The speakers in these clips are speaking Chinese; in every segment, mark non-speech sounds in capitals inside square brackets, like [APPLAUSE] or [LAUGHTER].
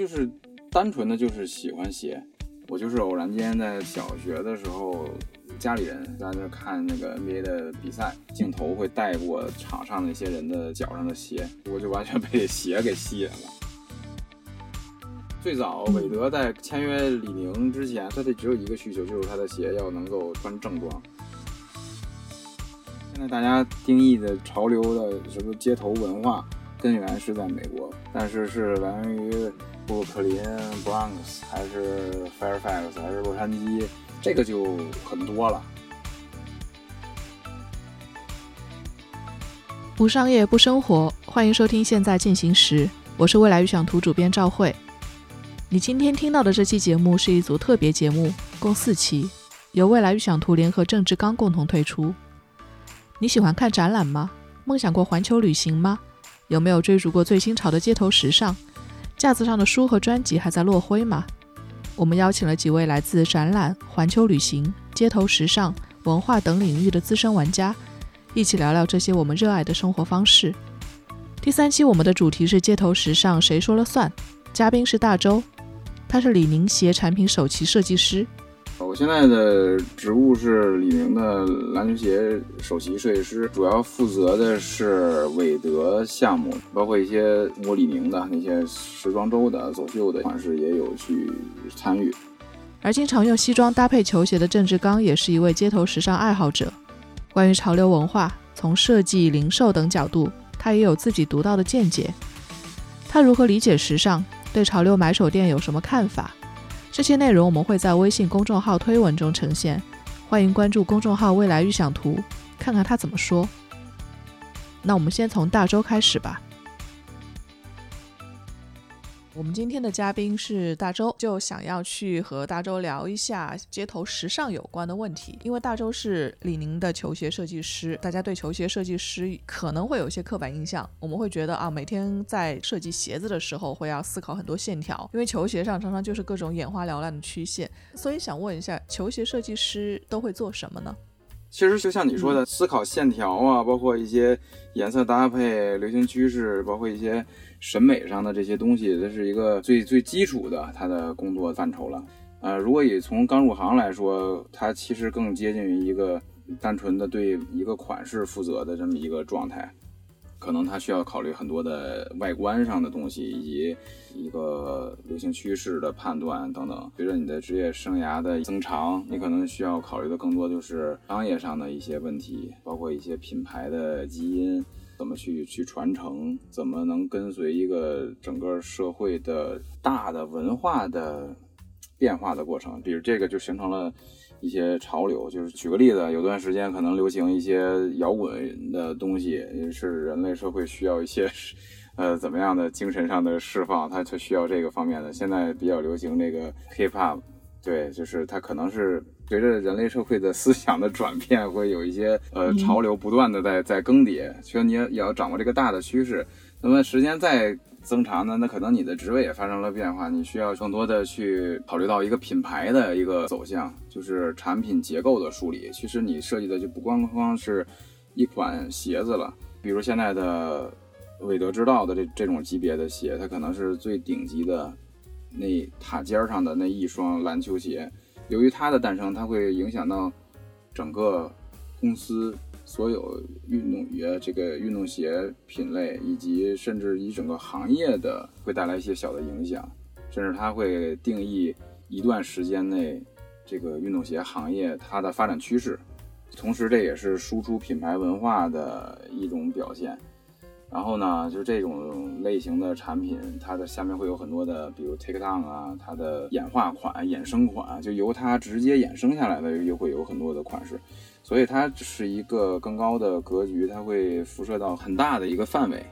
就是单纯的就是喜欢鞋。我就是偶然间在小学的时候，家里人在那看那个 NBA 的比赛，镜头会带过场上那些人的脚上的鞋，我就完全被鞋给吸引了。最早韦德在签约李宁之前，他的只有一个需求，就是他的鞋要能够穿正装。现在大家定义的潮流的什么街头文化，根源是在美国，但是是来源于。布鲁克林、Bronx 还是 Fairfax 还是洛杉矶，这个就很多了。不商业不生活，欢迎收听《现在进行时》，我是未来预想图主编赵慧。你今天听到的这期节目是一组特别节目，共四期，由未来预想图联合郑志刚共同推出。你喜欢看展览吗？梦想过环球旅行吗？有没有追逐过最新潮的街头时尚？架子上的书和专辑还在落灰吗？我们邀请了几位来自展览、环球旅行、街头时尚、文化等领域的资深玩家，一起聊聊这些我们热爱的生活方式。第三期我们的主题是街头时尚，谁说了算？嘉宾是大周，他是李宁鞋产品首席设计师。我现在的职务是李宁的篮球鞋首席设计师，主要负责的是韦德项目，包括一些中国李宁的那些时装周的走秀的款式也有去参与。而经常用西装搭配球鞋的郑志刚也是一位街头时尚爱好者。关于潮流文化，从设计、零售等角度，他也有自己独到的见解。他如何理解时尚？对潮流买手店有什么看法？这些内容我们会在微信公众号推文中呈现，欢迎关注公众号“未来预想图”，看看他怎么说。那我们先从大周开始吧。我们今天的嘉宾是大周，就想要去和大周聊一下街头时尚有关的问题。因为大周是李宁的球鞋设计师，大家对球鞋设计师可能会有一些刻板印象，我们会觉得啊，每天在设计鞋子的时候会要思考很多线条，因为球鞋上常常就是各种眼花缭乱的曲线。所以想问一下，球鞋设计师都会做什么呢？其实就像你说的，思考线条啊，包括一些颜色搭配、流行趋势，包括一些。审美上的这些东西，这是一个最最基础的他的工作范畴了。呃，如果以从刚入行来说，它其实更接近于一个单纯的对一个款式负责的这么一个状态。可能他需要考虑很多的外观上的东西，以及一个流行趋势的判断等等。随着你的职业生涯的增长，你可能需要考虑的更多就是商业上的一些问题，包括一些品牌的基因。怎么去去传承？怎么能跟随一个整个社会的大的文化的变化的过程？比如这个就形成了一些潮流。就是举个例子，有段时间可能流行一些摇滚的东西，是人类社会需要一些呃怎么样的精神上的释放，它就需要这个方面的。现在比较流行这个 hip hop，对，就是它可能是。随着人类社会的思想的转变，会有一些呃潮流不断的在在更迭，需要你也要掌握这个大的趋势。那么时间再增长呢，那可能你的职位也发生了变化，你需要更多的去考虑到一个品牌的一个走向，就是产品结构的梳理。其实你设计的就不光光是一款鞋子了，比如现在的韦德之道的这这种级别的鞋，它可能是最顶级的那塔尖上的那一双篮球鞋。由于它的诞生，它会影响到整个公司所有运动鞋这个运动鞋品类，以及甚至一整个行业的会带来一些小的影响，甚至它会定义一段时间内这个运动鞋行业它的发展趋势，同时这也是输出品牌文化的一种表现。然后呢，就这种类型的产品，它的下面会有很多的，比如 take down 啊，它的演化款、衍生款，就由它直接衍生下来的，又会有很多的款式，所以它是一个更高的格局，它会辐射到很大的一个范围。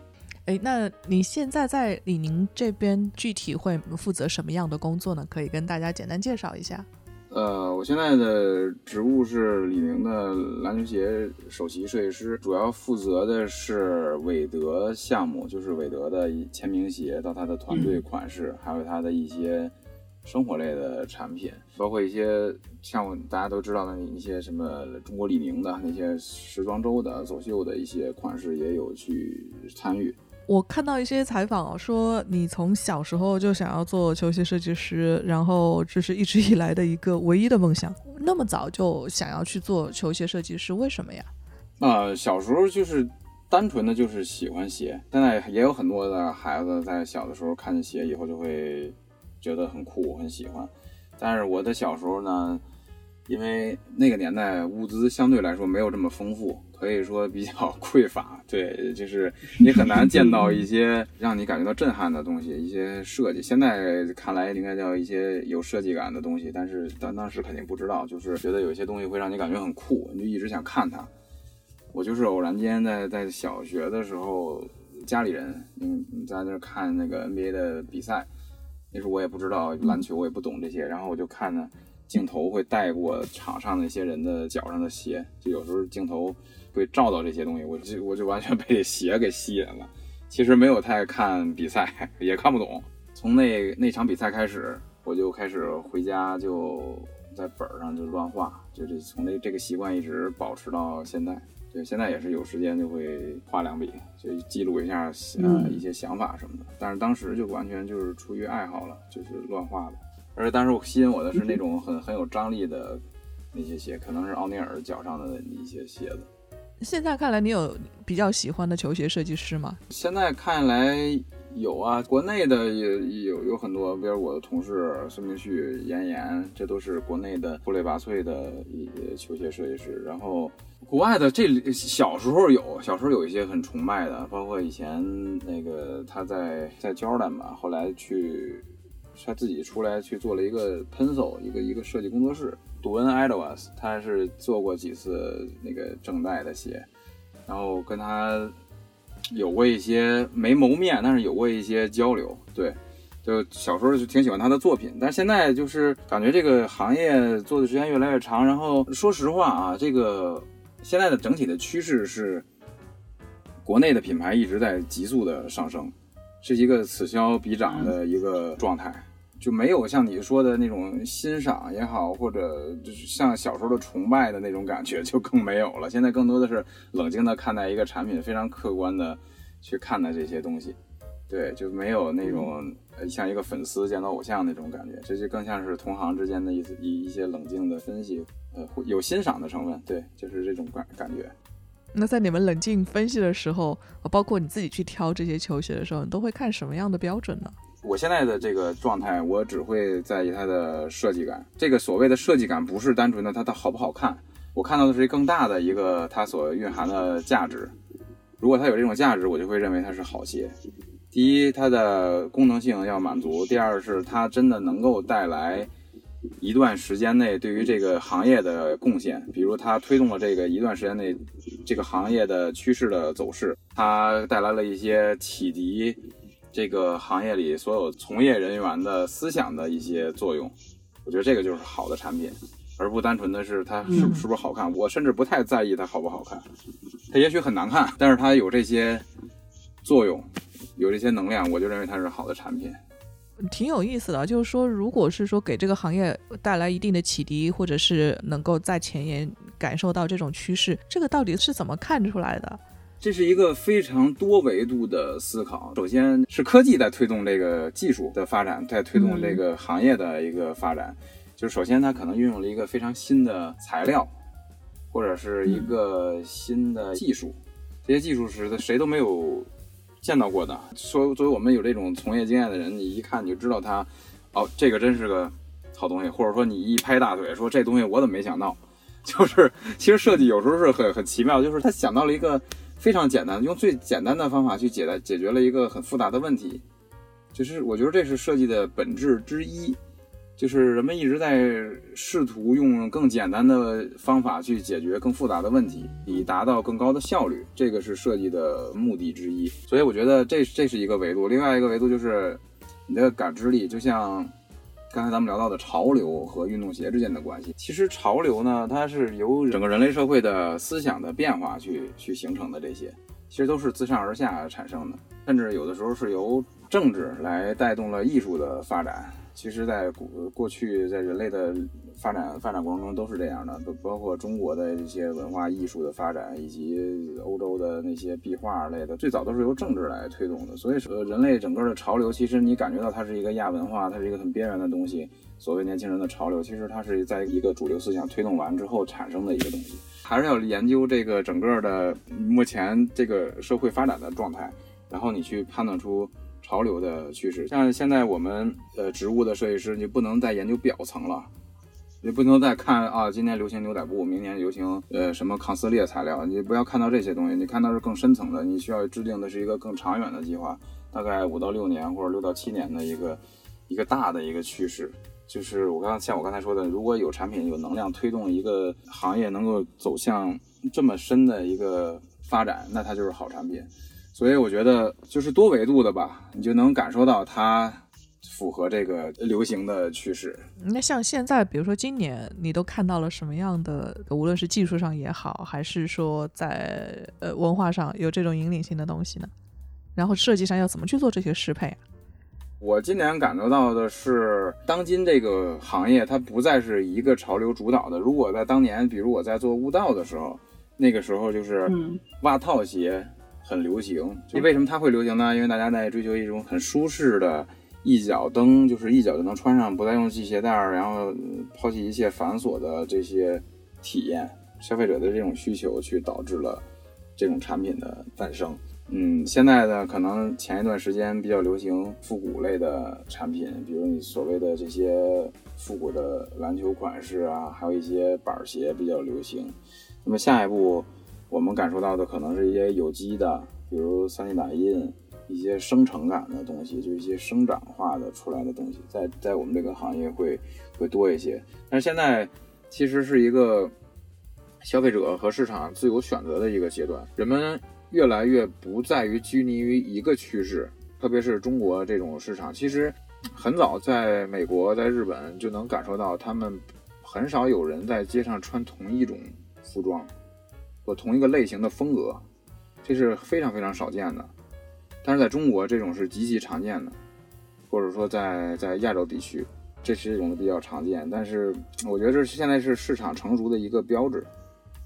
哎，那你现在在李宁这边具体会负责什么样的工作呢？可以跟大家简单介绍一下。呃，我现在的职务是李宁的篮球鞋首席设计师，主要负责的是韦德项目，就是韦德的签名鞋到他的团队款式，还有他的一些生活类的产品，包括一些像大家都知道的一些什么中国李宁的那些时装周的走秀的一些款式也有去参与。我看到一些采访说，你从小时候就想要做球鞋设计师，然后这是一直以来的一个唯一的梦想。那么早就想要去做球鞋设计师，为什么呀？呃，小时候就是单纯的就是喜欢鞋。现在也有很多的孩子在小的时候看见鞋以后就会觉得很酷，很喜欢。但是我的小时候呢，因为那个年代物资相对来说没有这么丰富。可以说比较 [LAUGHS] 匮乏，对，就是你很难见到一些让你感觉到震撼的东西，一些设计。现在看来应该叫一些有设计感的东西，但是当当时肯定不知道，就是觉得有些东西会让你感觉很酷，你就一直想看它。我就是偶然间在在小学的时候，家里人嗯在那看那个 NBA 的比赛，那时候我也不知道篮球，我也不懂这些，然后我就看呢，镜头会带过场上那些人的脚上的鞋，就有时候镜头。会照到这些东西，我就我就完全 [LAUGHS] 被这鞋给吸引了。其实没有太看比赛，也看不懂。从那那场比赛开始，我就开始回家就在本上就乱画，就这从那这个习惯一直保持到现在。对，现在也是有时间就会画两笔，就记录一下呃一些想法什么的。但是当时就完全就是出于爱好了，就是乱画的。而且当时我吸引我的是那种很很有张力的那些鞋，可能是奥尼尔脚上的一些鞋子。现在看来，你有比较喜欢的球鞋设计师吗？现在看来有啊，国内的也有有很多，比如我的同事孙明旭、严严，这都是国内的出类拔萃的一些球鞋设计师。然后国外的，这小时候有，小时候有一些很崇拜的，包括以前那个他在在 Jordan 吧，后来去他自己出来去做了一个 Pencil 一个一个设计工作室。杜恩·埃德瓦斯，他是做过几次那个正代的鞋，然后跟他有过一些没谋面，但是有过一些交流。对，就小时候就挺喜欢他的作品，但是现在就是感觉这个行业做的时间越来越长。然后说实话啊，这个现在的整体的趋势是，国内的品牌一直在急速的上升，是一个此消彼长的一个状态。就没有像你说的那种欣赏也好，或者就是像小时候的崇拜的那种感觉，就更没有了。现在更多的是冷静的看待一个产品，非常客观的去看待这些东西。对，就没有那种像一个粉丝见到偶像那种感觉，这就更像是同行之间的一一一些冷静的分析，呃，有欣赏的成分。对，就是这种感感觉。那在你们冷静分析的时候，包括你自己去挑这些球鞋的时候，你都会看什么样的标准呢？我现在的这个状态，我只会在意它的设计感。这个所谓的设计感，不是单纯的它它好不好看，我看到的是更大的一个它所蕴含的价值。如果它有这种价值，我就会认为它是好鞋。第一，它的功能性要满足；第二，是它真的能够带来一段时间内对于这个行业的贡献。比如它推动了这个一段时间内这个行业的趋势的走势，它带来了一些启迪。这个行业里所有从业人员的思想的一些作用，我觉得这个就是好的产品，而不单纯的是它是是不是好看。我甚至不太在意它好不好看，它也许很难看，但是它有这些作用，有这些能量，我就认为它是好的产品。挺有意思的，就是说，如果是说给这个行业带来一定的启迪，或者是能够在前沿感受到这种趋势，这个到底是怎么看出来的？这是一个非常多维度的思考。首先是科技在推动这个技术的发展，在推动这个行业的一个发展。就是首先它可能运用了一个非常新的材料，或者是一个新的技术。这些技术是谁都没有见到过的。说作为我们有这种从业经验的人，你一看你就知道它，哦，这个真是个好东西。或者说你一拍大腿说这东西我怎么没想到？[LAUGHS] 就是其实设计有时候是很很奇妙，就是他想到了一个。非常简单，用最简单的方法去解答解决了一个很复杂的问题，就是我觉得这是设计的本质之一，就是人们一直在试图用更简单的方法去解决更复杂的问题，以达到更高的效率，这个是设计的目的之一。所以我觉得这这是一个维度，另外一个维度就是你的感知力，就像。刚才咱们聊到的潮流和运动鞋之间的关系，其实潮流呢，它是由整个人类社会的思想的变化去去形成的，这些其实都是自上而下产生的，甚至有的时候是由政治来带动了艺术的发展。其实，在过过去，在人类的发展发展过程中都是这样的，包包括中国的一些文化艺术的发展，以及欧洲的那些壁画类的，最早都是由政治来推动的。所以说，人类整个的潮流，其实你感觉到它是一个亚文化，它是一个很边缘的东西。所谓年轻人的潮流，其实它是在一个主流思想推动完之后产生的一个东西。还是要研究这个整个的目前这个社会发展的状态，然后你去判断出。潮流的趋势，像现在我们呃植物的设计师，你不能再研究表层了，你不能再看啊，今天流行牛仔布，明年流行呃什么抗撕裂材料，你不要看到这些东西，你看到是更深层的，你需要制定的是一个更长远的计划，大概五到六年或者六到七年的一个一个大的一个趋势，就是我刚像我刚才说的，如果有产品有能量推动一个行业能够走向这么深的一个发展，那它就是好产品。所以我觉得就是多维度的吧，你就能感受到它符合这个流行的趋势。那像现在，比如说今年，你都看到了什么样的？无论是技术上也好，还是说在呃文化上有这种引领性的东西呢？然后设计上要怎么去做这些适配？我今年感受到的是，当今这个行业它不再是一个潮流主导的。如果在当年，比如我在做悟道的时候，那个时候就是袜套鞋。很流行，就为什么它会流行呢？因为大家在追求一种很舒适的，一脚蹬就是一脚就能穿上，不再用系鞋带儿，然后抛弃一切繁琐的这些体验。消费者的这种需求，去导致了这种产品的诞生。嗯，现在呢，可能前一段时间比较流行复古类的产品，比如你所谓的这些复古的篮球款式啊，还有一些板鞋比较流行。那么下一步。我们感受到的可能是一些有机的，比如 3D 打印，一些生成感的东西，就一些生长化的出来的东西，在在我们这个行业会会多一些。但是现在其实是一个消费者和市场自由选择的一个阶段，人们越来越不在于拘泥于一个趋势，特别是中国这种市场，其实很早在美国、在日本就能感受到，他们很少有人在街上穿同一种服装。或同一个类型的风格，这是非常非常少见的。但是在中国，这种是极其常见的，或者说在在亚洲地区，这是一种比较常见。但是我觉得这是现在是市场成熟的一个标志，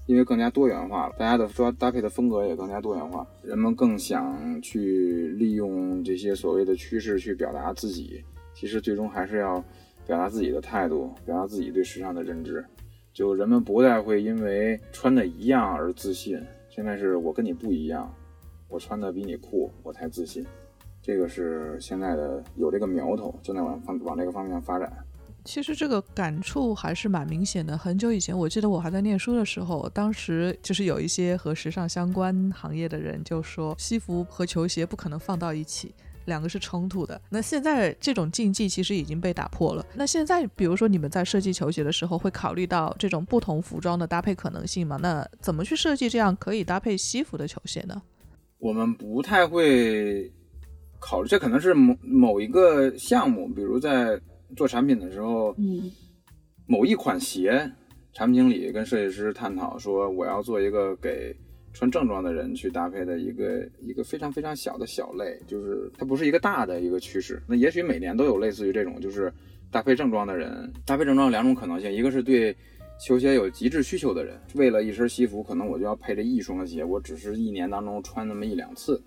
因为更加多元化了，大家的抓搭配的风格也更加多元化，人们更想去利用这些所谓的趋势去表达自己。其实最终还是要表达自己的态度，表达自己对时尚的认知。就人们不再会因为穿的一样而自信，现在是我跟你不一样，我穿的比你酷，我才自信。这个是现在的有这个苗头，正在往方往这个方向发展。其实这个感触还是蛮明显的。很久以前，我记得我还在念书的时候，当时就是有一些和时尚相关行业的人就说，西服和球鞋不可能放到一起。两个是冲突的。那现在这种禁忌其实已经被打破了。那现在，比如说你们在设计球鞋的时候，会考虑到这种不同服装的搭配可能性吗？那怎么去设计这样可以搭配西服的球鞋呢？我们不太会考虑，这可能是某某一个项目，比如在做产品的时候，嗯，某一款鞋，产品经理跟设计师探讨说，我要做一个给。穿正装的人去搭配的一个一个非常非常小的小类，就是它不是一个大的一个趋势。那也许每年都有类似于这种，就是搭配正装的人搭配正装有两种可能性，一个是对球鞋有极致需求的人，为了一身西服，可能我就要配这一双鞋，我只是一年当中穿那么一两次，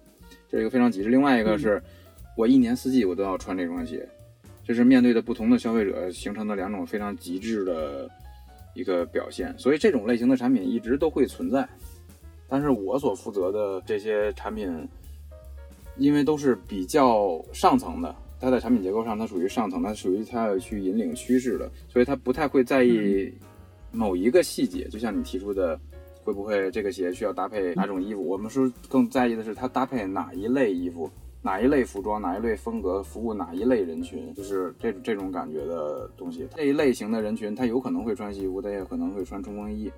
这是一个非常极致。另外一个是我一年四季我都要穿这双鞋，这是面对的不同的消费者形成的两种非常极致的一个表现。所以这种类型的产品一直都会存在。但是我所负责的这些产品，因为都是比较上层的，它在产品结构上它属于上层，它属于它要去引领趋势的，所以它不太会在意某一个细节。就像你提出的，会不会这个鞋需要搭配哪种衣服？我们是更在意的是它搭配哪一类衣服、哪一类服装、哪一类风格，服务哪一类人群，就是这这种感觉的东西。这一类型的人群，他有可能会穿西服，他也可能会穿冲锋衣。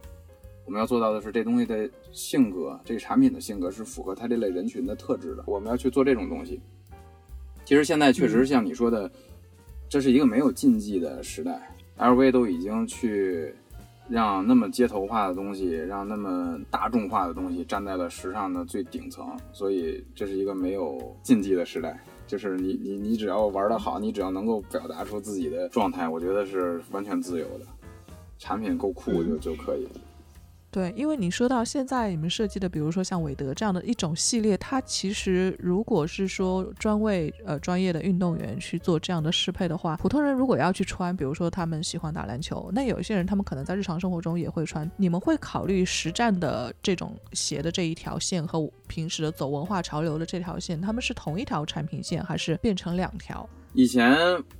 我们要做到的是，这东西的性格，这个产品的性格是符合它这类人群的特质的。我们要去做这种东西。其实现在确实像你说的，这是一个没有禁忌的时代，LV 都已经去让那么街头化的东西，让那么大众化的东西站在了时尚的最顶层，所以这是一个没有禁忌的时代。就是你你你只要玩得好，你只要能够表达出自己的状态，我觉得是完全自由的，产品够酷就就可以。对，因为你说到现在你们设计的，比如说像韦德这样的一种系列，它其实如果是说专为呃专业的运动员去做这样的适配的话，普通人如果要去穿，比如说他们喜欢打篮球，那有一些人他们可能在日常生活中也会穿。你们会考虑实战的这种鞋的这一条线和平时的走文化潮流的这条线，他们是同一条产品线，还是变成两条？以前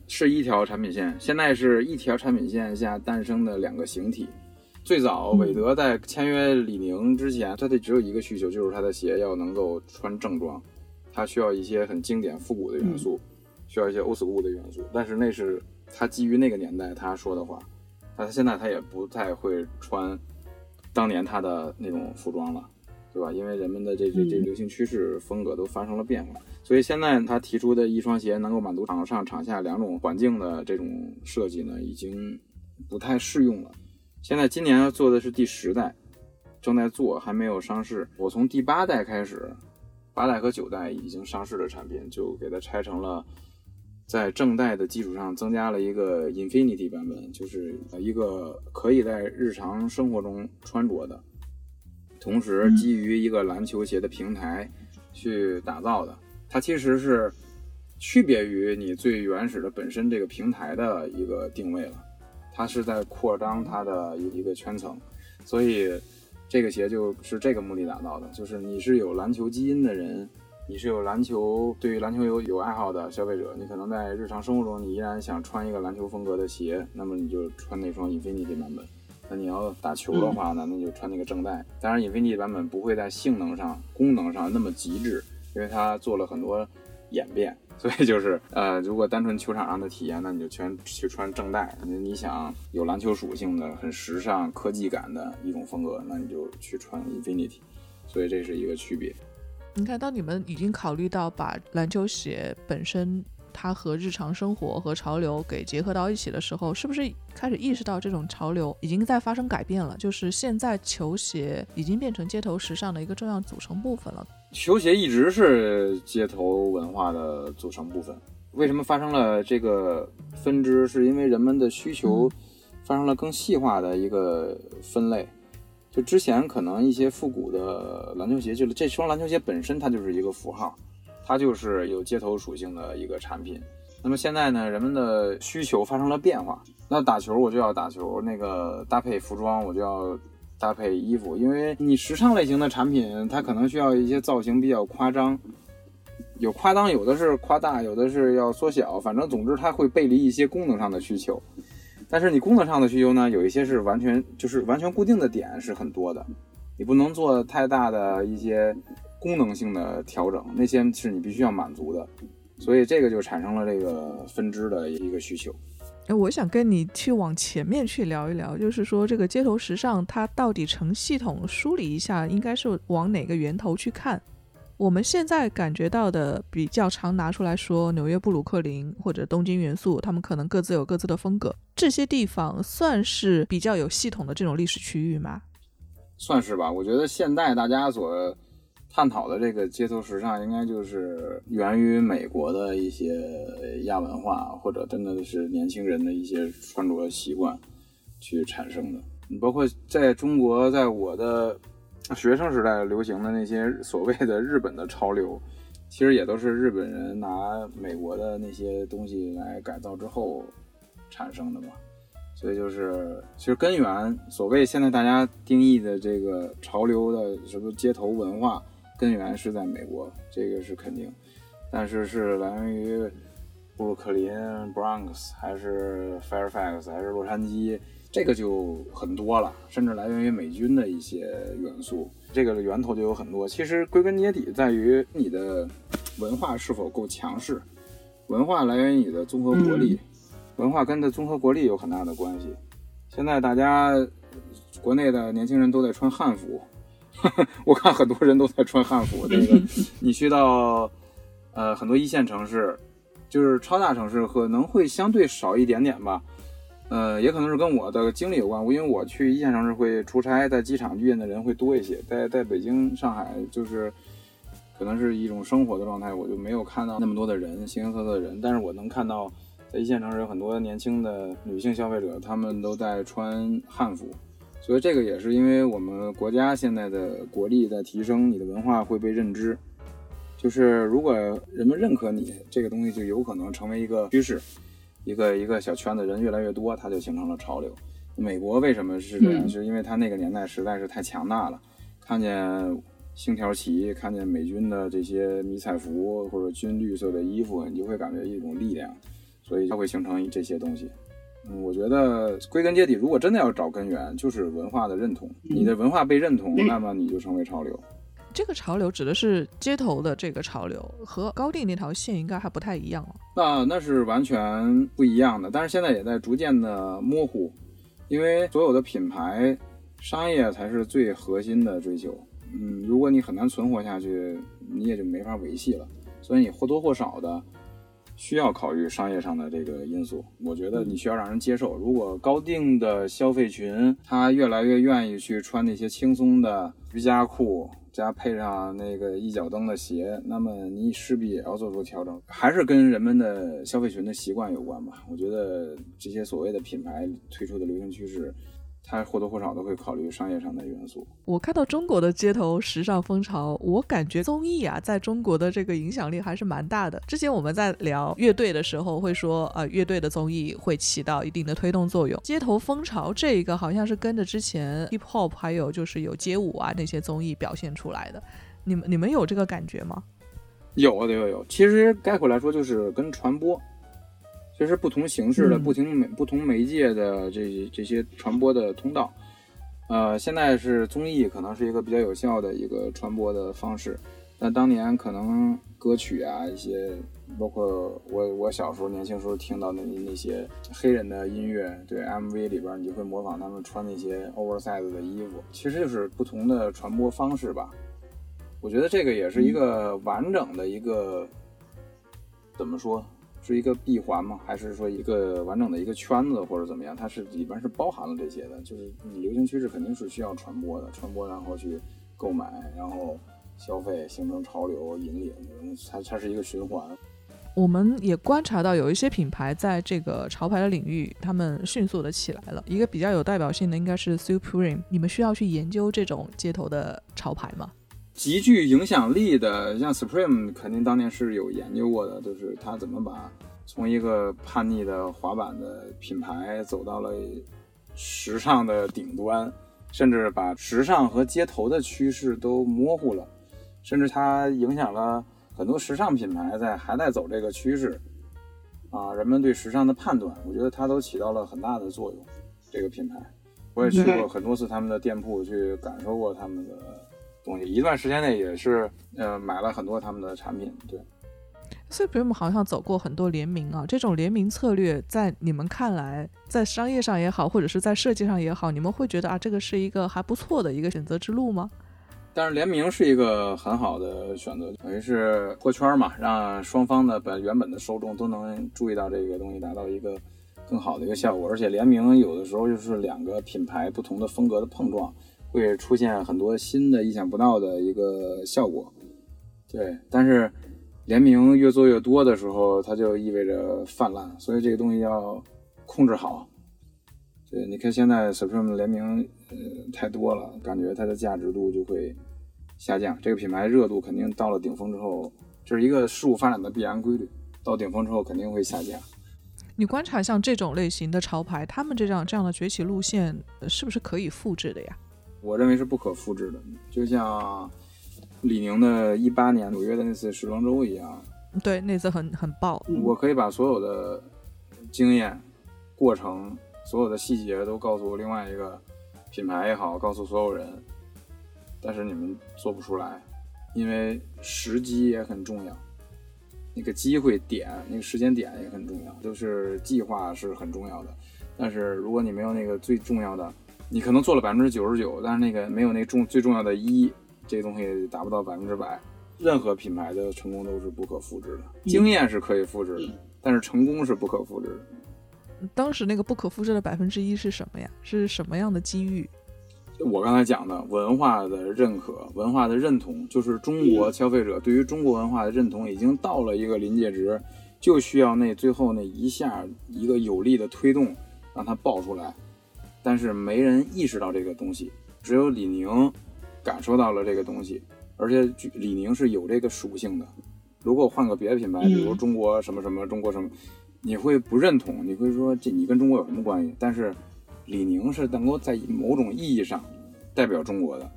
是一条产品线，现在是一条产品线下诞生的两个形体。最早，韦德在签约李宁之前，他的只有一个需求，就是他的鞋要能够穿正装，他需要一些很经典复古的元素，需要一些 old school 的元素。但是那是他基于那个年代他说的话，他现在他也不太会穿当年他的那种服装了，对吧？因为人们的这这这流行趋势风格都发生了变化，所以现在他提出的一双鞋能够满足场上场下两种环境的这种设计呢，已经不太适用了。现在今年要做的是第十代，正在做，还没有上市。我从第八代开始，八代和九代已经上市的产品，就给它拆成了，在正代的基础上增加了一个 Infinity 版本，就是一个可以在日常生活中穿着的，同时基于一个篮球鞋的平台去打造的。它其实是区别于你最原始的本身这个平台的一个定位了。它是在扩张它的一一个圈层，所以这个鞋就是这个目的打造的。就是你是有篮球基因的人，你是有篮球对于篮球有有爱好的消费者，你可能在日常生活中你依然想穿一个篮球风格的鞋，那么你就穿那双 Infinity 版本。那你要打球的话呢，那就穿那个正代。当然，Infinity 版本不会在性能上、功能上那么极致，因为它做了很多演变。所以就是，呃，如果单纯球场上的体验，那你就全去穿正代。你你想有篮球属性的、很时尚、科技感的一种风格，那你就去穿 Infinity。所以这是一个区别。你看，当你们已经考虑到把篮球鞋本身它和日常生活和潮流给结合到一起的时候，是不是开始意识到这种潮流已经在发生改变了？就是现在球鞋已经变成街头时尚的一个重要组成部分了。球鞋一直是街头文化的组成部分。为什么发生了这个分支？是因为人们的需求发生了更细化的一个分类。就之前可能一些复古的篮球鞋，就是这双篮球鞋本身它就是一个符号，它就是有街头属性的一个产品。那么现在呢，人们的需求发生了变化。那打球我就要打球，那个搭配服装我就要。搭配衣服，因为你时尚类型的产品，它可能需要一些造型比较夸张，有夸张，有的是夸大，有的是要缩小，反正总之它会背离一些功能上的需求。但是你功能上的需求呢，有一些是完全就是完全固定的点是很多的，你不能做太大的一些功能性的调整，那些是你必须要满足的，所以这个就产生了这个分支的一个需求。哎，我想跟你去往前面去聊一聊，就是说这个街头时尚它到底成系统梳理一下，应该是往哪个源头去看？我们现在感觉到的比较常拿出来说，纽约布鲁克林或者东京元素，他们可能各自有各自的风格，这些地方算是比较有系统的这种历史区域吗？算是吧，我觉得现代大家所。探讨的这个街头时尚，应该就是源于美国的一些亚文化，或者真的是年轻人的一些穿着习惯去产生的。你包括在中国，在我的学生时代流行的那些所谓的日本的潮流，其实也都是日本人拿美国的那些东西来改造之后产生的嘛。所以就是，其实根源，所谓现在大家定义的这个潮流的什么街头文化。根源是在美国，这个是肯定，但是是来源于布鲁克林 （Bronx） 还是 Fairfax 还是洛杉矶，这个就很多了，甚至来源于美军的一些元素，这个源头就有很多。其实归根结底在于你的文化是否够强势，文化来源于你的综合国力，文化跟的综合国力有很大的关系。现在大家国内的年轻人都在穿汉服。[LAUGHS] 我看很多人都在穿汉服。这个，你去到呃很多一线城市，就是超大城市，可能会相对少一点点吧。呃，也可能是跟我的经历有关，因为我去一线城市会出差，在机场遇见的人会多一些，在在北京、上海就是可能是一种生活的状态，我就没有看到那么多的人，形形色色的人，但是我能看到在一线城市有很多年轻的女性消费者，她们都在穿汉服，所以这个也是因为我们国家现在的国力在提升，你的文化会被认知，就是如果人们认可你这个东西，就有可能成为一个趋势。一个一个小圈子人越来越多，它就形成了潮流。美国为什么是这样？是因为它那个年代实在是太强大了，看见星条旗，看见美军的这些迷彩服或者军绿色的衣服，你就会感觉一种力量，所以它会形成这些东西。嗯，我觉得归根结底，如果真的要找根源，就是文化的认同。你的文化被认同，那么你就成为潮流。这个潮流指的是街头的这个潮流，和高定那条线应该还不太一样了。那那是完全不一样的，但是现在也在逐渐的模糊，因为所有的品牌商业才是最核心的追求。嗯，如果你很难存活下去，你也就没法维系了。所以你或多或少的需要考虑商业上的这个因素。我觉得你需要让人接受。如果高定的消费群他越来越愿意去穿那些轻松的瑜伽裤。加配上那个一脚蹬的鞋，那么你势必也要做出调整，还是跟人们的消费群的习惯有关吧。我觉得这些所谓的品牌推出的流行趋势。它或多或少都会考虑商业上的元素。我看到中国的街头时尚风潮，我感觉综艺啊，在中国的这个影响力还是蛮大的。之前我们在聊乐队的时候，会说呃，乐队的综艺会起到一定的推动作用。街头风潮这一个好像是跟着之前 hip hop 还有就是有街舞啊那些综艺表现出来的。你们你们有这个感觉吗？有有有，其实概括来说就是跟传播。这是不同形式的、不同媒、不同媒介的这这些传播的通道。呃，现在是综艺可能是一个比较有效的一个传播的方式。那当年可能歌曲啊，一些包括我我小时候年轻时候听到的那些黑人的音乐，对 MV 里边你就会模仿他们穿那些 oversize 的衣服，其实就是不同的传播方式吧。我觉得这个也是一个完整的一个怎么说？是一个闭环吗？还是说一个完整的一个圈子，或者怎么样？它是里边是包含了这些的。就是你流行趋势肯定是需要传播的，传播然后去购买，然后消费，形成潮流引领，它它是一个循环。我们也观察到有一些品牌在这个潮牌的领域，他们迅速的起来了。一个比较有代表性的应该是 Supreme。你们需要去研究这种街头的潮牌吗？极具影响力的，像 Supreme，肯定当年是有研究过的，就是他怎么把从一个叛逆的滑板的品牌走到了时尚的顶端，甚至把时尚和街头的趋势都模糊了，甚至它影响了很多时尚品牌在还在走这个趋势啊，人们对时尚的判断，我觉得它都起到了很大的作用。这个品牌，我也去过很多次他们的店铺，去感受过他们的。东西一段时间内也是，呃，买了很多他们的产品。对，Supreme 好像走过很多联名啊，这种联名策略在你们看来，在商业上也好，或者是在设计上也好，你们会觉得啊，这个是一个还不错的一个选择之路吗？但是联名是一个很好的选择，等于是破圈嘛，让双方的本原本的受众都能注意到这个东西，达到一个更好的一个效果。而且联名有的时候就是两个品牌不同的风格的碰撞。会出现很多新的、意想不到的一个效果，对。但是联名越做越多的时候，它就意味着泛滥，所以这个东西要控制好。对，你看现在 Supreme 联名呃太多了，感觉它的价值度就会下降。这个品牌热度肯定到了顶峰之后，这是一个事物发展的必然规律，到顶峰之后肯定会下降。你观察像这种类型的潮牌，他们这样这样的崛起路线是不是可以复制的呀？我认为是不可复制的，就像李宁的一八年纽约的那次时装周一样。对，那次很很爆。我可以把所有的经验、过程、所有的细节都告诉另外一个品牌也好，告诉所有人，但是你们做不出来，因为时机也很重要，那个机会点、那个时间点也很重要，就是计划是很重要的。但是如果你没有那个最重要的。你可能做了百分之九十九，但是那个没有那重最重要的一，这个东西达不到百分之百。任何品牌的成功都是不可复制的，经验是可以复制的，但是成功是不可复制的。当时那个不可复制的百分之一是什么呀？是什么样的机遇？我刚才讲的文化的认可、文化的认同，就是中国消费者对于中国文化的认同已经到了一个临界值，就需要那最后那一下一个有力的推动，让它爆出来。但是没人意识到这个东西，只有李宁感受到了这个东西，而且李宁是有这个属性的。如果换个别的品牌，比如中国什么什么中国什么，你会不认同，你会说这你跟中国有什么关系？但是。李宁是能够在某种意义上代表中国的，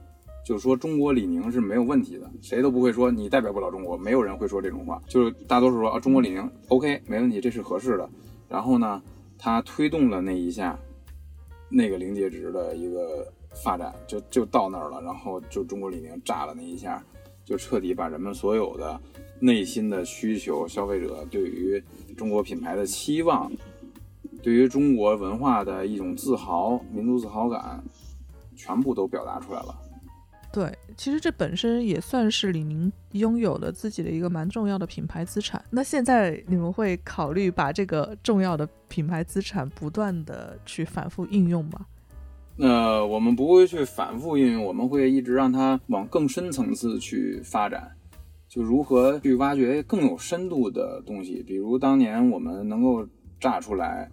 就是说中国李宁是没有问题的，谁都不会说你代表不了中国，没有人会说这种话，就是大多数说啊中国李宁 OK 没问题，这是合适的。然后呢，他推动了那一下，那个临界值的一个发展就就到那儿了，然后就中国李宁炸了那一下，就彻底把人们所有的内心的需求、消费者对于中国品牌的期望。对于中国文化的一种自豪、民族自豪感，全部都表达出来了。对，其实这本身也算是李宁拥有了自己的一个蛮重要的品牌资产。那现在你们会考虑把这个重要的品牌资产不断的去反复应用吗？呃，我们不会去反复应用，我们会一直让它往更深层次去发展，就如何去挖掘更有深度的东西，比如当年我们能够炸出来。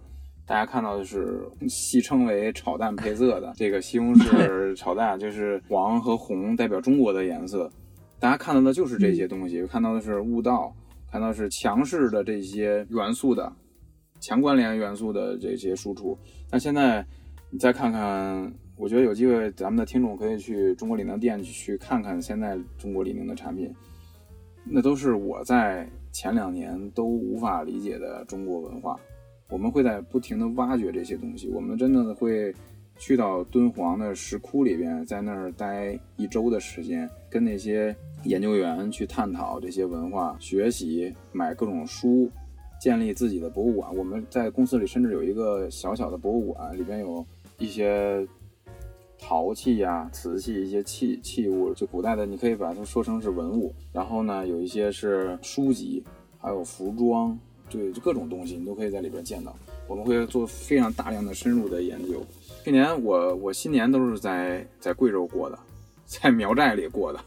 大家看到的是戏称为炒蛋配色的这个西红柿 [LAUGHS] 炒蛋，就是黄和红代表中国的颜色。大家看到的就是这些东西，看到的是悟道，看到是强势的这些元素的强关联元素的这些输出。那现在你再看看，我觉得有机会，咱们的听众可以去中国李宁店去看看现在中国李宁的产品，那都是我在前两年都无法理解的中国文化。我们会在不停的挖掘这些东西，我们真的会去到敦煌的石窟里边，在那儿待一周的时间，跟那些研究员去探讨这些文化，学习，买各种书，建立自己的博物馆。我们在公司里甚至有一个小小的博物馆，里边有一些陶器呀、瓷器、一些器器物，就古代的，你可以把它说成是文物。然后呢，有一些是书籍，还有服装。对，就各种东西你都可以在里边见到。我们会做非常大量的深入的研究。去年我我新年都是在在贵州过的，在苗寨里过的。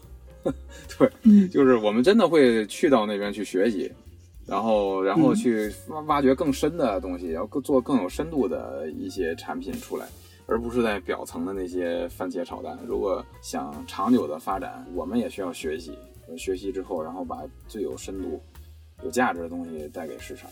[LAUGHS] 对，就是我们真的会去到那边去学习，然后然后去挖挖掘更深的东西，要做更有深度的一些产品出来，而不是在表层的那些番茄炒蛋。如果想长久的发展，我们也需要学习。学习之后，然后把最有深度。有价值的东西带给市场。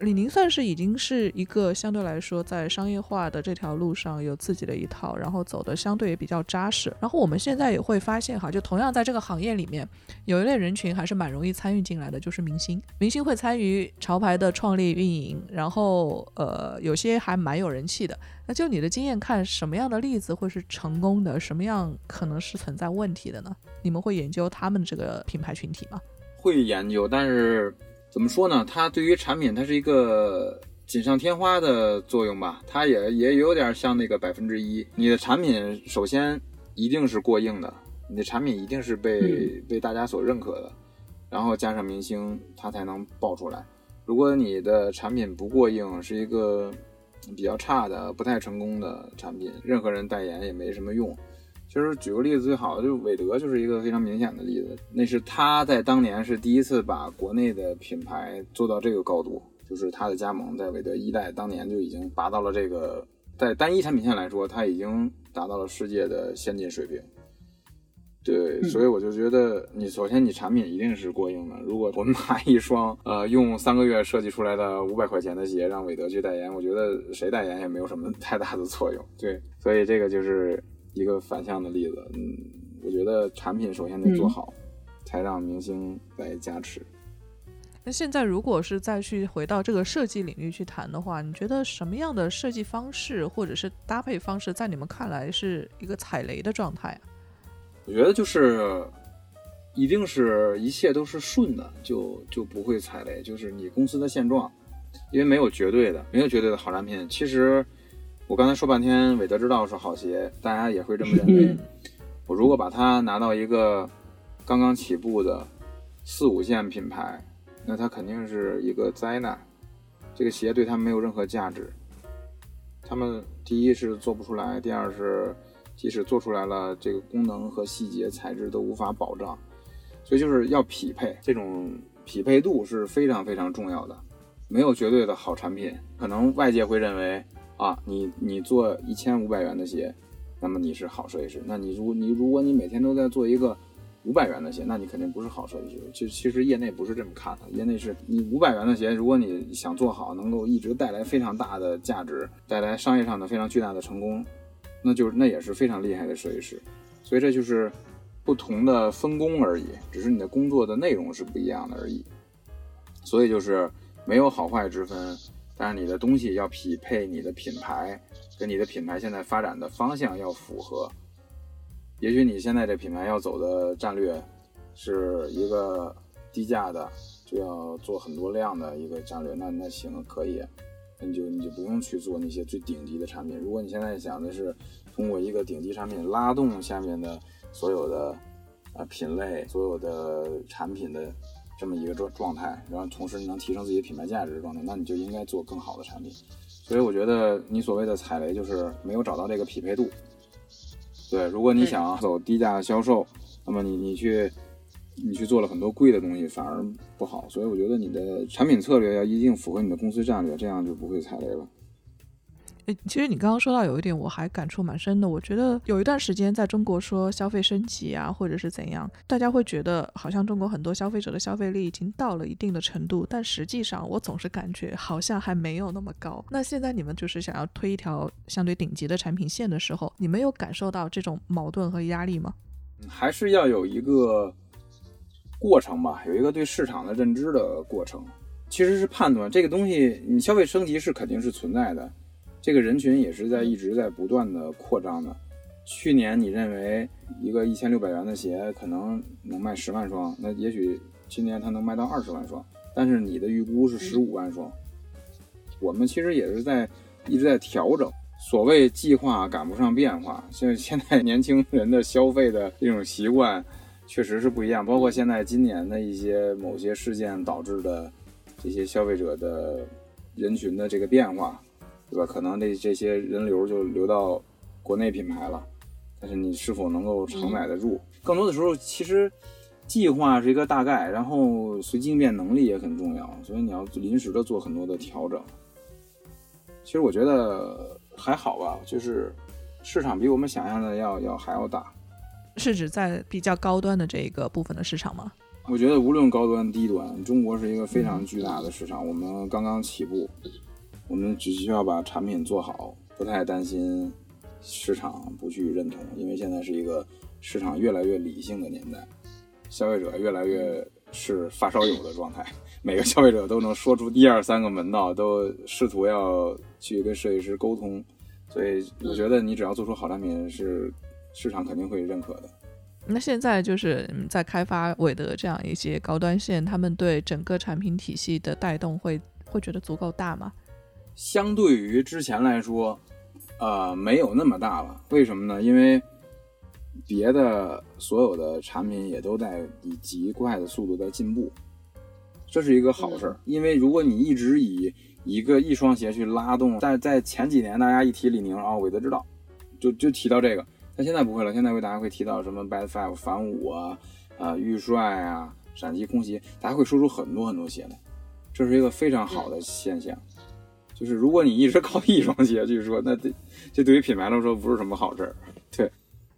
李宁算是已经是一个相对来说在商业化的这条路上有自己的一套，然后走的相对也比较扎实。然后我们现在也会发现哈，就同样在这个行业里面，有一类人群还是蛮容易参与进来的，就是明星。明星会参与潮牌的创立运营，然后呃有些还蛮有人气的。那就你的经验看，什么样的例子会是成功的，什么样可能是存在问题的呢？你们会研究他们这个品牌群体吗？会研究，但是怎么说呢？它对于产品，它是一个锦上添花的作用吧。它也也有点像那个百分之一。你的产品首先一定是过硬的，你的产品一定是被被大家所认可的，然后加上明星，它才能爆出来。如果你的产品不过硬，是一个比较差的、不太成功的产品，任何人代言也没什么用。其实举个例子，最好的就是韦德，就是一个非常明显的例子。那是他在当年是第一次把国内的品牌做到这个高度，就是他的加盟在韦德一代当年就已经达到了这个，在单一产品线来说，他已经达到了世界的先进水平。对，所以我就觉得，你首先你产品一定是过硬的。如果我们买一双呃用三个月设计出来的五百块钱的鞋，让韦德去代言，我觉得谁代言也没有什么太大的作用。对，所以这个就是。一个反向的例子，嗯，我觉得产品首先得做好，才让明星来加持。那现在如果是再去回到这个设计领域去谈的话，你觉得什么样的设计方式或者是搭配方式，在你们看来是一个踩雷的状态啊？我觉得就是一定是一切都是顺的，就就不会踩雷。就是你公司的现状，因为没有绝对的，没有绝对的好产品。其实。我刚才说半天，韦德之道是好鞋，大家也会这么认为。[LAUGHS] 我如果把它拿到一个刚刚起步的四五线品牌，那它肯定是一个灾难。这个鞋对他们没有任何价值。他们第一是做不出来，第二是即使做出来了，这个功能和细节材质都无法保障，所以就是要匹配，这种匹配度是非常非常重要的。没有绝对的好产品，可能外界会认为啊，你你做一千五百元的鞋，那么你是好设计师。那你如你如果你每天都在做一个五百元的鞋，那你肯定不是好设计师。其其实业内不是这么看的，业内是你五百元的鞋，如果你想做好，能够一直带来非常大的价值，带来商业上的非常巨大的成功，那就那也是非常厉害的设计师。所以这就是不同的分工而已，只是你的工作的内容是不一样的而已。所以就是没有好坏之分，但是你的东西要匹配你的品牌，跟你的品牌现在发展的方向要符合。也许你现在这品牌要走的战略是一个低价的，就要做很多量的一个战略，那那行可以，那你就你就不用去做那些最顶级的产品。如果你现在想的是通过一个顶级产品拉动下面的所有的呃品类、所有的产品的这么一个状状态，然后同时能提升自己的品牌价值的状态，那你就应该做更好的产品。所以我觉得你所谓的踩雷就是没有找到这个匹配度。对，如果你想走低价销售，那么你你去你去做了很多贵的东西，反而不好。所以我觉得你的产品策略要一定符合你的公司战略，这样就不会踩雷了。诶，其实你刚刚说到有一点，我还感触蛮深的。我觉得有一段时间在中国说消费升级啊，或者是怎样，大家会觉得好像中国很多消费者的消费力已经到了一定的程度，但实际上我总是感觉好像还没有那么高。那现在你们就是想要推一条相对顶级的产品线的时候，你们有感受到这种矛盾和压力吗？还是要有一个过程吧，有一个对市场的认知的过程。其实是判断这个东西，你消费升级是肯定是存在的。这个人群也是在一直在不断的扩张的。去年你认为一个一千六百元的鞋可能能卖十万双，那也许今年它能卖到二十万双，但是你的预估是十五万双。我们其实也是在一直在调整。所谓计划赶不上变化，像现在年轻人的消费的这种习惯确实是不一样，包括现在今年的一些某些事件导致的这些消费者的人群的这个变化。对吧？可能这这些人流就流到国内品牌了，但是你是否能够承载得住？更多的时候，其实计划是一个大概，然后随机应变能力也很重要，所以你要临时的做很多的调整。其实我觉得还好吧，就是市场比我们想象的要要还要大。是指在比较高端的这一个部分的市场吗？我觉得无论高端低端，中国是一个非常巨大的市场，我们刚刚起步。我们只需要把产品做好，不太担心市场不去认同，因为现在是一个市场越来越理性的年代，消费者越来越是发烧友的状态，每个消费者都能说出一二三个门道，都试图要去跟设计师沟通，所以我觉得你只要做出好产品，是市场肯定会认可的。那现在就是在开发韦德这样一些高端线，他们对整个产品体系的带动会会觉得足够大吗？相对于之前来说，呃，没有那么大了。为什么呢？因为别的所有的产品也都在以极快的速度在进步，这是一个好事儿。因为如果你一直以一个一双鞋去拉动，在在前几年大家一提李宁啊，韦德之道，就就提到这个。但现在不会了，现在为大家会提到什么 Bad Five 反五啊，啊玉帅啊，闪击空袭，大家会说出很多很多鞋来，这是一个非常好的现象。就是如果你一直靠一双鞋去说，那这这对于品牌来说不是什么好事儿。对，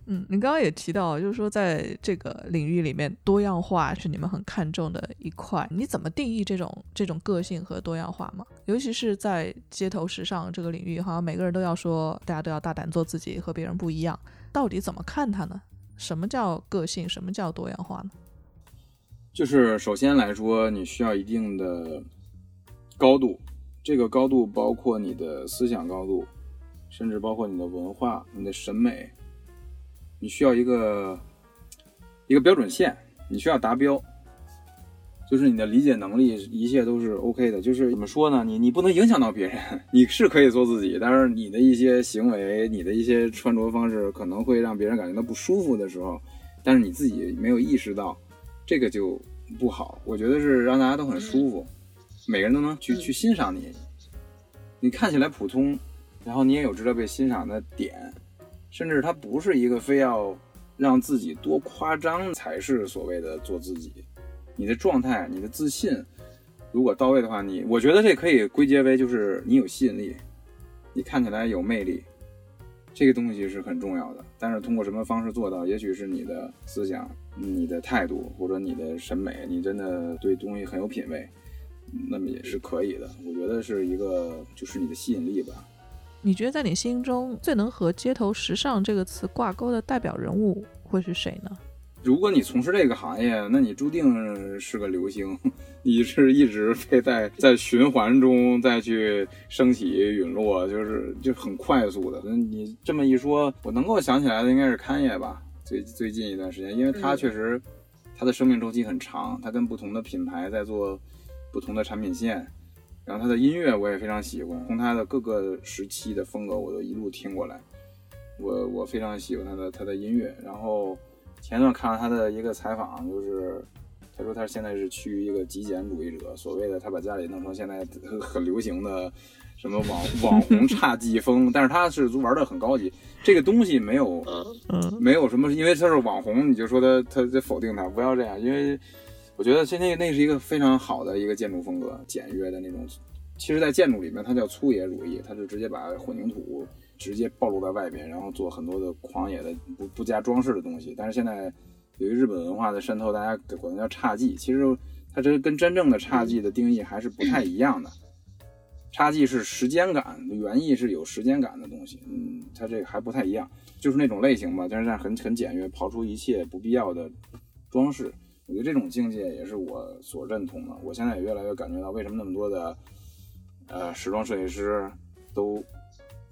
嗯，你刚刚也提到，就是说在这个领域里面，多样化是你们很看重的一块。你怎么定义这种这种个性和多样化吗？尤其是在街头时尚这个领域，好像每个人都要说，大家都要大胆做自己，和别人不一样。到底怎么看它呢？什么叫个性？什么叫多样化呢？就是首先来说，你需要一定的高度。这个高度包括你的思想高度，甚至包括你的文化、你的审美，你需要一个一个标准线，你需要达标，就是你的理解能力，一切都是 OK 的。就是怎么说呢？你你不能影响到别人，你是可以做自己，但是你的一些行为、你的一些穿着方式可能会让别人感觉到不舒服的时候，但是你自己没有意识到，这个就不好。我觉得是让大家都很舒服。每个人都能去去欣赏你，你看起来普通，然后你也有值得被欣赏的点，甚至它不是一个非要让自己多夸张才是所谓的做自己。你的状态、你的自信，如果到位的话，你我觉得这可以归结为就是你有吸引力，你看起来有魅力，这个东西是很重要的。但是通过什么方式做到？也许是你的思想、你的态度，或者你的审美，你真的对东西很有品味，那么也是可以的。我觉得是一个就是你的吸引力吧。你觉得在你心中最能和街头时尚这个词挂钩的代表人物会是谁呢？如果你从事这个行业，那你注定是个流星，[LAUGHS] 你是一直被在在循环中再去升起陨落，就是就很快速的。你这么一说，我能够想起来的应该是勘业吧，最最近一段时间，因为它确实它的生命周期很长，它跟不同的品牌在做不同的产品线，然后他的音乐我也非常喜欢，从他的各个时期的风格我都一路听过来，我我非常喜欢他的他的音乐，然后。前段看了他的一个采访，就是他说他现在是趋于一个极简主义者，所谓的他把家里弄成现在很流行的什么网网红侘寂风，[LAUGHS] 但是他是玩的很高级，这个东西没有，没有什么，因为他是网红，你就说他他在否定他，不要这样，因为我觉得现在那是一个非常好的一个建筑风格，简约的那种，其实，在建筑里面它叫粗野主义，它就直接把混凝土。直接暴露在外边，然后做很多的狂野的不不加装饰的东西。但是现在由于日本文化的渗透，大家管它叫侘寂。其实它这跟真正的侘寂的定义还是不太一样的。侘寂是时间感，原意是有时间感的东西。嗯，它这个还不太一样，就是那种类型吧。但是很很简约，刨出一切不必要的装饰。我觉得这种境界也是我所认同的。我现在也越来越感觉到，为什么那么多的呃时装设计师都。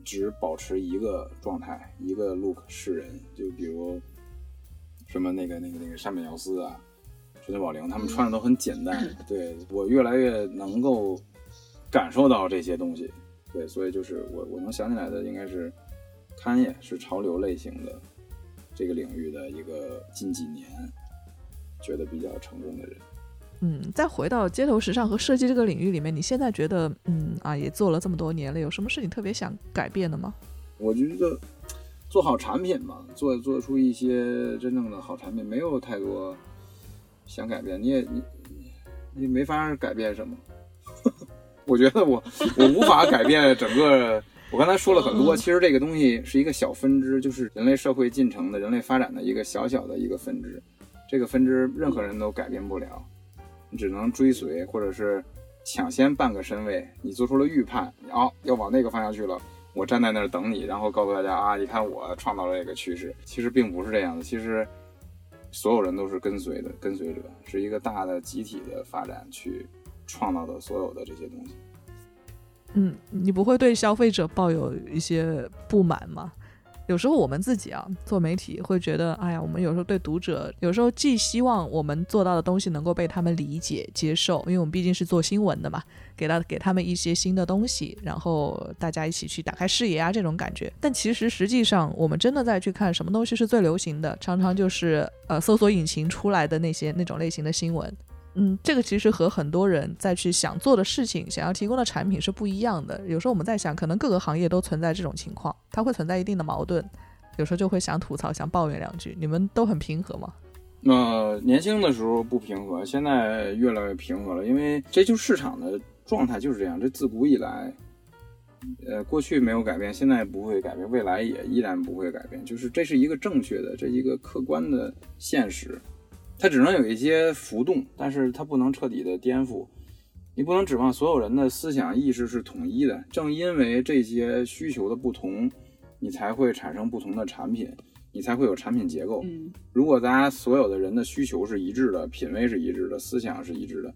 只保持一个状态，一个 look 示人，就比如什么那个那个那个山本耀司啊，水田宝玲，他们穿的都很简单。对我越来越能够感受到这些东西，对，所以就是我我能想起来的应该是勘业是潮流类型的这个领域的一个近几年觉得比较成功的人。嗯，再回到街头时尚和设计这个领域里面，你现在觉得，嗯啊，也做了这么多年了，有什么是你特别想改变的吗？我觉得做好产品嘛，做做出一些真正的好产品，没有太多想改变。你也你你没法改变什么。[LAUGHS] 我觉得我我无法改变整个。我刚才说了很多，其实这个东西是一个小分支，就是人类社会进程的人类发展的一个小小的一个分支。这个分支任何人都改变不了。你只能追随，或者是抢先半个身位。你做出了预判，哦，要往那个方向去了，我站在那儿等你，然后告诉大家啊，你看我创造了这个趋势。其实并不是这样的，其实所有人都是跟随的跟随者，是一个大的集体的发展去创造的所有的这些东西。嗯，你不会对消费者抱有一些不满吗？有时候我们自己啊做媒体会觉得，哎呀，我们有时候对读者，有时候既希望我们做到的东西能够被他们理解接受，因为我们毕竟是做新闻的嘛，给到给他们一些新的东西，然后大家一起去打开视野啊这种感觉。但其实实际上，我们真的在去看什么东西是最流行的，常常就是呃搜索引擎出来的那些那种类型的新闻。嗯，这个其实和很多人在去想做的事情、想要提供的产品是不一样的。有时候我们在想，可能各个行业都存在这种情况，它会存在一定的矛盾。有时候就会想吐槽、想抱怨两句。你们都很平和吗？那年轻的时候不平和，现在越来越平和了。因为这就市场的状态就是这样。这自古以来，呃，过去没有改变，现在不会改变，未来也依然不会改变。就是这是一个正确的，这一个客观的现实。它只能有一些浮动，但是它不能彻底的颠覆。你不能指望所有人的思想意识是统一的。正因为这些需求的不同，你才会产生不同的产品，你才会有产品结构。如果大家所有的人的需求是一致的，品味是一致的，思想是一致的，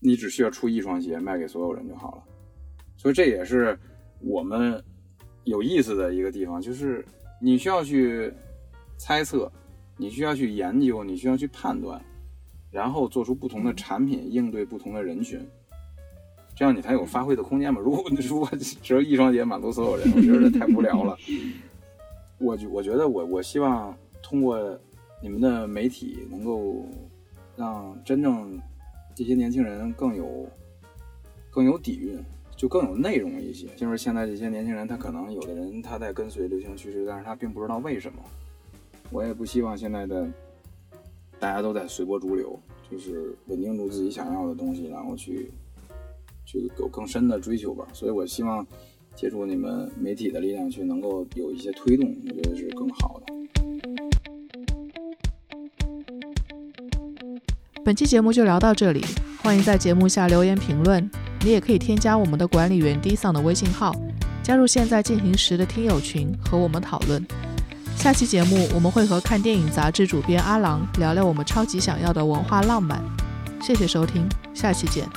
你只需要出一双鞋卖给所有人就好了。所以这也是我们有意思的一个地方，就是你需要去猜测。你需要去研究，你需要去判断，然后做出不同的产品应对不同的人群，这样你才有发挥的空间嘛。如果 [LAUGHS] 如果只有一双鞋满足所有人，我觉得太无聊了。[LAUGHS] 我我觉得我我希望通过你们的媒体，能够让真正这些年轻人更有更有底蕴。就更有内容一些。就是现在这些年轻人，他可能有的人他在跟随流行趋势，但是他并不知道为什么。我也不希望现在的大家都在随波逐流，就是稳定住自己想要的东西，然后去去有更深的追求吧。所以我希望借助你们媒体的力量，去能够有一些推动，我觉得是更好的。本期节目就聊到这里，欢迎在节目下留言评论。你也可以添加我们的管理员 D 桑的微信号，加入现在进行时的听友群和我们讨论。下期节目我们会和看电影杂志主编阿郎聊聊我们超级想要的文化浪漫。谢谢收听，下期见。